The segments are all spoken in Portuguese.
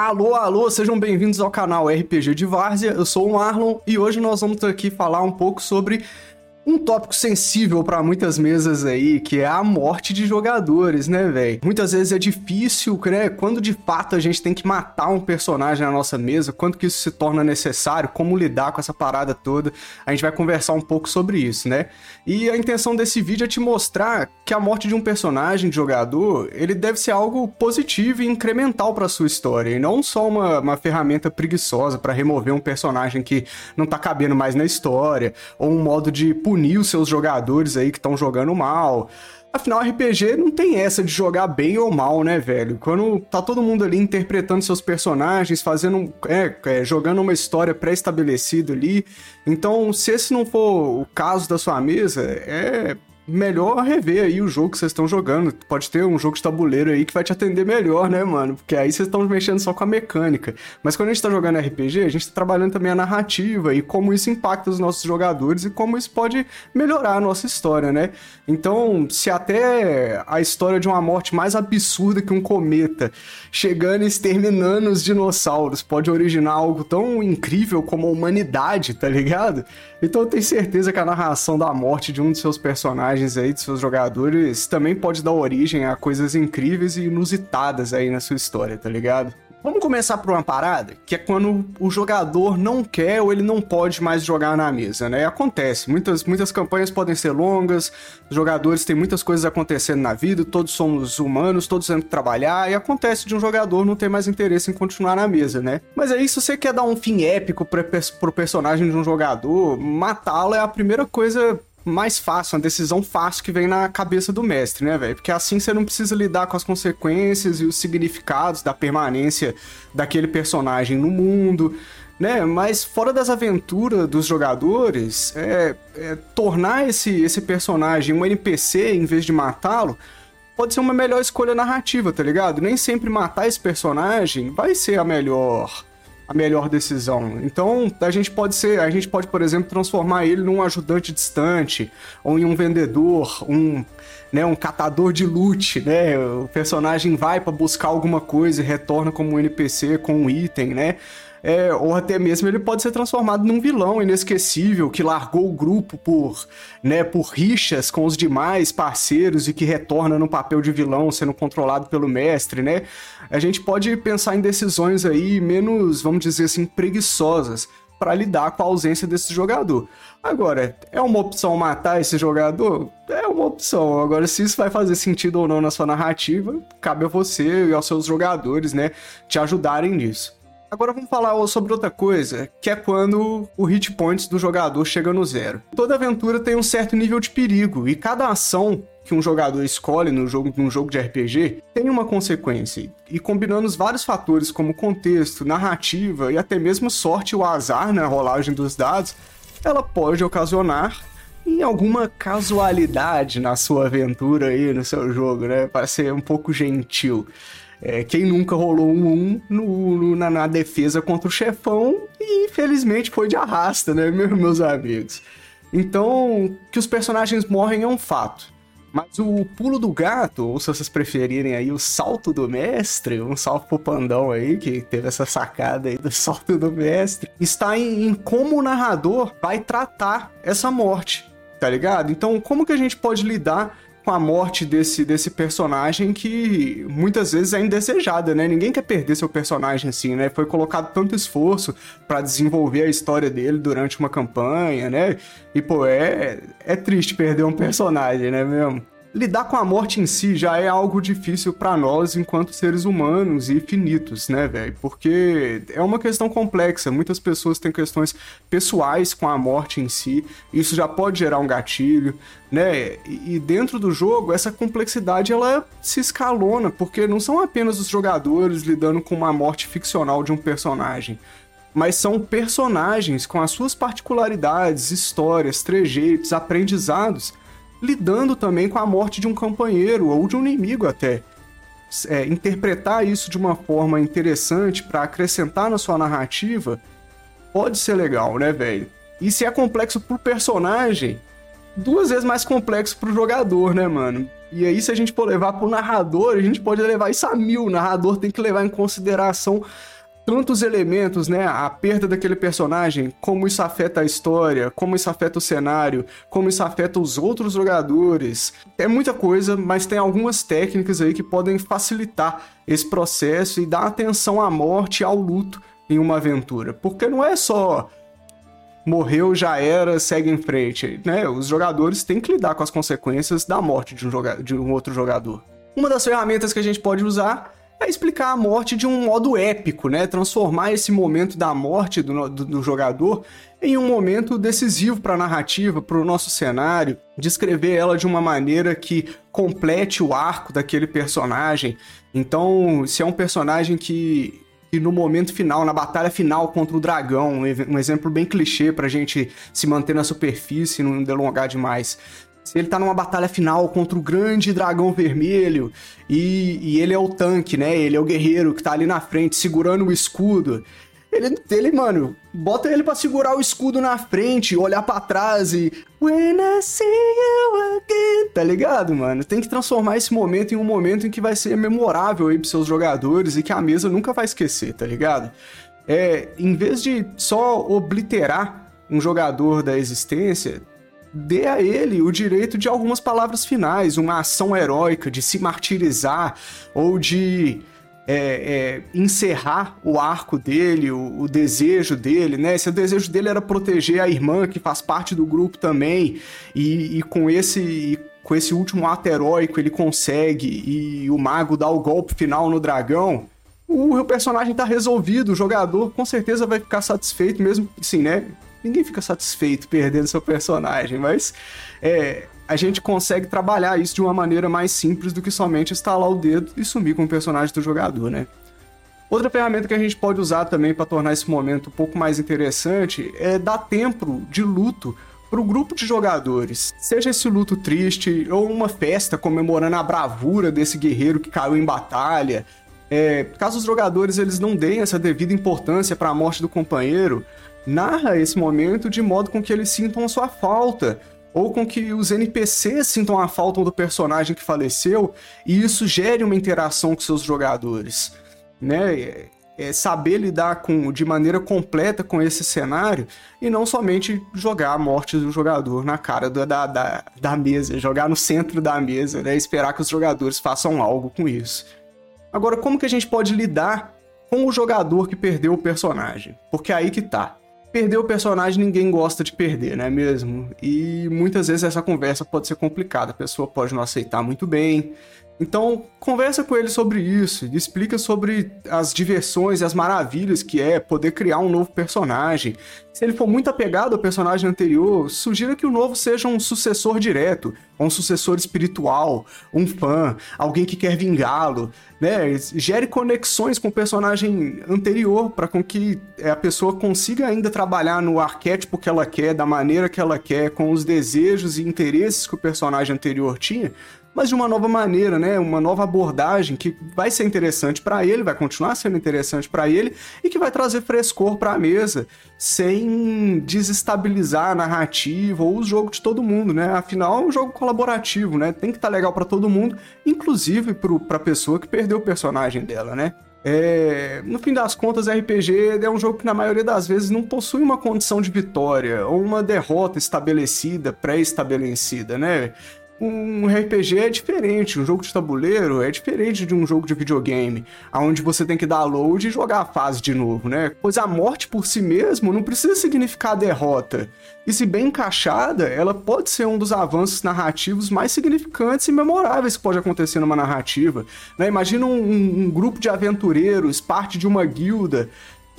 Alô, alô, sejam bem-vindos ao canal RPG de Várzea. Eu sou o Marlon e hoje nós vamos aqui falar um pouco sobre um tópico sensível para muitas mesas aí, que é a morte de jogadores, né, velho? Muitas vezes é difícil, né? Quando de fato a gente tem que matar um personagem na nossa mesa, quando que isso se torna necessário, como lidar com essa parada toda. A gente vai conversar um pouco sobre isso, né? E a intenção desse vídeo é te mostrar que a morte de um personagem de jogador, ele deve ser algo positivo e incremental para sua história, e não só uma, uma ferramenta preguiçosa para remover um personagem que não tá cabendo mais na história, ou um modo de punir punir os seus jogadores aí que estão jogando mal. Afinal, RPG não tem essa de jogar bem ou mal, né, velho? Quando tá todo mundo ali interpretando seus personagens, fazendo. É, é jogando uma história pré-estabelecida ali. Então, se esse não for o caso da sua mesa, é melhor rever aí o jogo que vocês estão jogando. Pode ter um jogo de tabuleiro aí que vai te atender melhor, né, mano? Porque aí vocês estão mexendo só com a mecânica. Mas quando a gente tá jogando RPG, a gente tá trabalhando também a narrativa e como isso impacta os nossos jogadores e como isso pode melhorar a nossa história, né? Então, se até a história de uma morte mais absurda que um cometa chegando e exterminando os dinossauros pode originar algo tão incrível como a humanidade, tá ligado? Então eu tenho certeza que a narração da morte de um de seus personagens aí, de seus jogadores, também pode dar origem a coisas incríveis e inusitadas aí na sua história, tá ligado? Vamos começar por uma parada, que é quando o jogador não quer ou ele não pode mais jogar na mesa, né? Acontece, muitas, muitas campanhas podem ser longas, os jogadores têm muitas coisas acontecendo na vida, todos somos humanos, todos temos que trabalhar, e acontece de um jogador não ter mais interesse em continuar na mesa, né? Mas aí, se você quer dar um fim épico pra, pro personagem de um jogador, matá-lo é a primeira coisa mais fácil, uma decisão fácil que vem na cabeça do mestre, né, velho? Porque assim você não precisa lidar com as consequências e os significados da permanência daquele personagem no mundo, né? Mas fora das aventuras dos jogadores, é, é, tornar esse, esse personagem um NPC em vez de matá-lo pode ser uma melhor escolha narrativa, tá ligado? Nem sempre matar esse personagem vai ser a melhor a melhor decisão. Então, a gente pode ser, a gente pode, por exemplo, transformar ele num ajudante distante ou em um vendedor, um, né, um catador de loot, né? O personagem vai para buscar alguma coisa e retorna como um NPC com um item, né? É, ou até mesmo ele pode ser transformado num vilão inesquecível que largou o grupo por, né, por rixas com os demais parceiros e que retorna no papel de vilão sendo controlado pelo mestre, né? A gente pode pensar em decisões aí menos, vamos dizer assim, preguiçosas para lidar com a ausência desse jogador. Agora, é uma opção matar esse jogador? É uma opção. Agora, se isso vai fazer sentido ou não na sua narrativa, cabe a você e aos seus jogadores, né, te ajudarem nisso. Agora vamos falar sobre outra coisa, que é quando o hit points do jogador chega no zero. Toda aventura tem um certo nível de perigo, e cada ação que um jogador escolhe no jogo, num jogo de RPG tem uma consequência. E combinando os vários fatores como contexto, narrativa e até mesmo sorte ou azar na rolagem dos dados, ela pode ocasionar em alguma casualidade na sua aventura aí, no seu jogo, né? Para ser um pouco gentil. É, quem nunca rolou um 1 no, no, na, na, defesa contra o chefão e infelizmente foi de arrasta, né, meus amigos? Então, que os personagens morrem é um fato. Mas o pulo do gato, ou se vocês preferirem aí, o salto do mestre, um salto pro Pandão aí, que teve essa sacada aí do salto do mestre, está em, em como o narrador vai tratar essa morte, tá ligado? Então, como que a gente pode lidar com a morte desse, desse personagem que muitas vezes é indesejada, né? Ninguém quer perder seu personagem assim, né? Foi colocado tanto esforço para desenvolver a história dele durante uma campanha, né? E, pô, é, é triste perder um personagem, né mesmo? Lidar com a morte em si já é algo difícil para nós enquanto seres humanos e finitos, né, velho? Porque é uma questão complexa. Muitas pessoas têm questões pessoais com a morte em si. Isso já pode gerar um gatilho, né? E dentro do jogo, essa complexidade ela se escalona, porque não são apenas os jogadores lidando com uma morte ficcional de um personagem mas são personagens com as suas particularidades, histórias, trejeitos, aprendizados lidando também com a morte de um companheiro ou de um inimigo até. É, interpretar isso de uma forma interessante para acrescentar na sua narrativa pode ser legal, né, velho? E se é complexo pro personagem, duas vezes mais complexo pro jogador, né, mano? E aí, se a gente for levar pro narrador, a gente pode levar isso a mil. O narrador tem que levar em consideração tantos elementos, né? A perda daquele personagem, como isso afeta a história, como isso afeta o cenário, como isso afeta os outros jogadores. É muita coisa, mas tem algumas técnicas aí que podem facilitar esse processo e dar atenção à morte e ao luto em uma aventura. Porque não é só morreu, já era, segue em frente, né? Os jogadores têm que lidar com as consequências da morte de um, de um outro jogador. Uma das ferramentas que a gente pode usar é explicar a morte de um modo épico, né? Transformar esse momento da morte do, do, do jogador em um momento decisivo para a narrativa, para o nosso cenário, descrever ela de uma maneira que complete o arco daquele personagem. Então, se é um personagem que, que no momento final, na batalha final contra o dragão, um exemplo bem clichê para a gente se manter na superfície e não delongar demais se ele tá numa batalha final contra o grande dragão vermelho e, e, ele é o tanque, né? Ele é o guerreiro que tá ali na frente segurando o escudo. Ele, ele mano, bota ele para segurar o escudo na frente, olhar para trás e. When I see you again. Tá ligado, mano? Tem que transformar esse momento em um momento em que vai ser memorável aí pros seus jogadores e que a mesa nunca vai esquecer, tá ligado? É, em vez de só obliterar um jogador da existência, dê a ele o direito de algumas palavras finais, uma ação heróica, de se martirizar ou de é, é, encerrar o arco dele, o, o, desejo dele, né? Se o desejo dele era proteger a irmã, que faz parte do grupo também, e, e com esse. com esse último ato heróico ele consegue e o mago dá o golpe final no dragão, o personagem tá resolvido, o jogador com certeza vai ficar satisfeito, mesmo assim, né? Ninguém fica satisfeito perdendo seu personagem, mas é, a gente consegue trabalhar isso de uma maneira mais simples do que somente estalar o dedo e sumir com o personagem do jogador, né? Outra ferramenta que a gente pode usar também para tornar esse momento um pouco mais interessante é dar tempo de luto para o grupo de jogadores. Seja esse luto triste ou uma festa comemorando a bravura desse guerreiro que caiu em batalha. É, caso os jogadores eles não deem essa devida importância para a morte do companheiro, narra esse momento de modo com que eles sintam a sua falta, ou com que os NPCs sintam a falta do personagem que faleceu e isso gere uma interação com seus jogadores, né? É, é saber lidar com, de maneira completa com esse cenário e não somente jogar a morte do jogador na cara da, da, da mesa, jogar no centro da mesa, né? Esperar que os jogadores façam algo com isso. Agora, como que a gente pode lidar com o jogador que perdeu o personagem? Porque é aí que tá. Perder o personagem ninguém gosta de perder, não é mesmo? E muitas vezes essa conversa pode ser complicada, a pessoa pode não aceitar muito bem, então, conversa com ele sobre isso, explica sobre as diversões e as maravilhas que é poder criar um novo personagem. Se ele for muito apegado ao personagem anterior, sugira que o novo seja um sucessor direto, um sucessor espiritual, um fã, alguém que quer vingá-lo, né? Gere conexões com o personagem anterior para com que a pessoa consiga ainda trabalhar no arquétipo que ela quer, da maneira que ela quer, com os desejos e interesses que o personagem anterior tinha, mas de uma nova maneira, né? Uma nova abordagem que vai ser interessante para ele, vai continuar sendo interessante para ele e que vai trazer frescor para a mesa, sem desestabilizar a narrativa ou o jogo de todo mundo, né? Afinal, é um jogo colaborativo, né? Tem que estar tá legal para todo mundo, inclusive para a pessoa que perdeu o personagem dela, né? É, no fim das contas, RPG é um jogo que na maioria das vezes não possui uma condição de vitória ou uma derrota estabelecida, pré-estabelecida, né? Um RPG é diferente, um jogo de tabuleiro é diferente de um jogo de videogame, onde você tem que dar load e jogar a fase de novo, né? Pois a morte por si mesmo não precisa significar derrota. E se bem encaixada, ela pode ser um dos avanços narrativos mais significantes e memoráveis que pode acontecer numa narrativa. Né? Imagina um, um grupo de aventureiros, parte de uma guilda,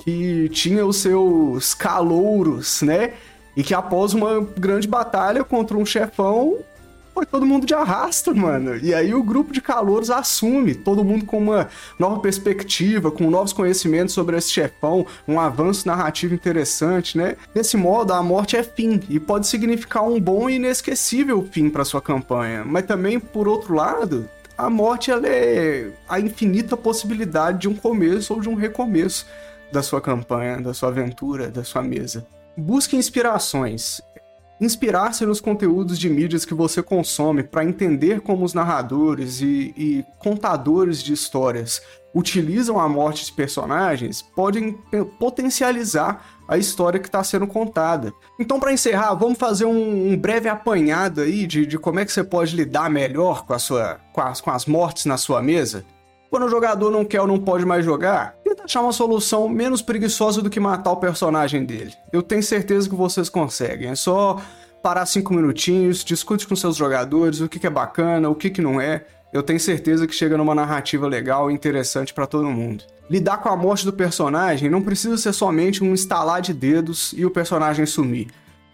que tinha os seus calouros, né? E que após uma grande batalha contra um chefão, foi todo mundo de arrasta, mano. E aí o grupo de calouros assume, todo mundo com uma nova perspectiva, com novos conhecimentos sobre esse chefão, um avanço narrativo interessante, né? Desse modo, a morte é fim e pode significar um bom e inesquecível fim para sua campanha. Mas também, por outro lado, a morte ela é a infinita possibilidade de um começo ou de um recomeço da sua campanha, da sua aventura, da sua mesa. Busque inspirações inspirar-se nos conteúdos de mídias que você consome para entender como os narradores e, e, contadores de histórias utilizam a morte de personagens podem potencializar a história que está sendo contada. Então, para encerrar, vamos fazer um, um, breve apanhado aí de, de como é que você pode lidar melhor com, a sua, com, as, com as mortes na sua mesa. Quando o jogador não quer ou não pode mais jogar, achar uma solução menos preguiçosa do que matar o personagem dele. Eu tenho certeza que vocês conseguem. É só parar cinco minutinhos, discute com seus jogadores o que, que é bacana, o que, que não é. Eu tenho certeza que chega numa narrativa legal e interessante para todo mundo lidar com a morte do personagem não precisa ser somente um estalar de dedos e o personagem sumir.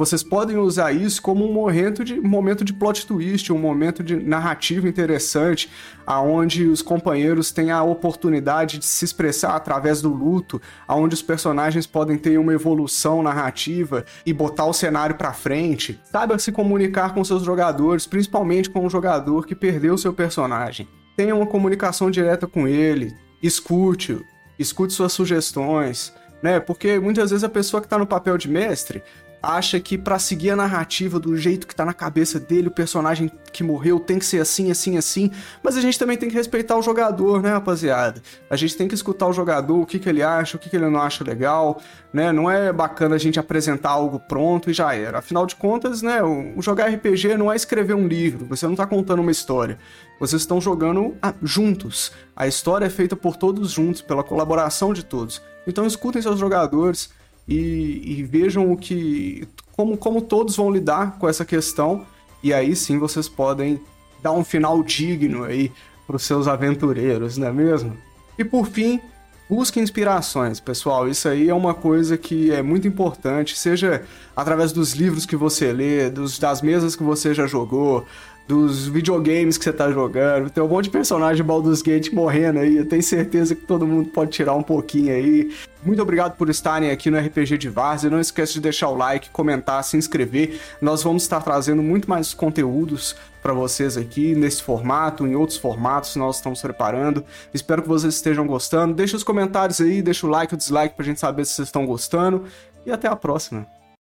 Vocês podem usar isso como um momento de, um momento de plot twist, um momento de narrativa interessante, aonde os companheiros têm a oportunidade de se expressar através do luto, aonde os personagens podem ter uma evolução narrativa e botar o cenário para frente. Saiba se comunicar com seus jogadores, principalmente com o jogador que perdeu seu personagem. Tenha uma comunicação direta com ele, escute, escute suas sugestões, né? Porque muitas vezes a pessoa que está no papel de mestre acha que para seguir a narrativa do jeito que tá na cabeça dele, o personagem que morreu tem que ser assim, assim, assim. Mas a gente também tem que respeitar o jogador, né, rapaziada? A gente tem que escutar o jogador, o que, que ele acha, o que, que ele não acha legal, né? Não é bacana a gente apresentar algo pronto e já era. Afinal de contas, né, o jogar RPG não é escrever um livro, você não tá contando uma história. Vocês estão jogando juntos. A história é feita por todos juntos, pela colaboração de todos. Então escutem seus jogadores, e, e vejam o que como, como todos vão lidar com essa questão e aí sim vocês podem dar um final digno aí para os seus aventureiros, não é mesmo? E por fim, busque inspirações, pessoal. Isso aí é uma coisa que é muito importante, seja através dos livros que você lê, dos, das mesas que você já jogou, dos videogames que você tá jogando. Tem um monte de personagem Baldur's Gate morrendo aí. Eu tenho certeza que todo mundo pode tirar um pouquinho aí. Muito obrigado por estarem aqui no RPG de Várzea. Não esquece de deixar o like, comentar, se inscrever. Nós vamos estar trazendo muito mais conteúdos para vocês aqui nesse formato, em outros formatos nós estamos preparando. Espero que vocês estejam gostando. Deixa os comentários aí, deixa o like, o dislike pra gente saber se vocês estão gostando. E até a próxima.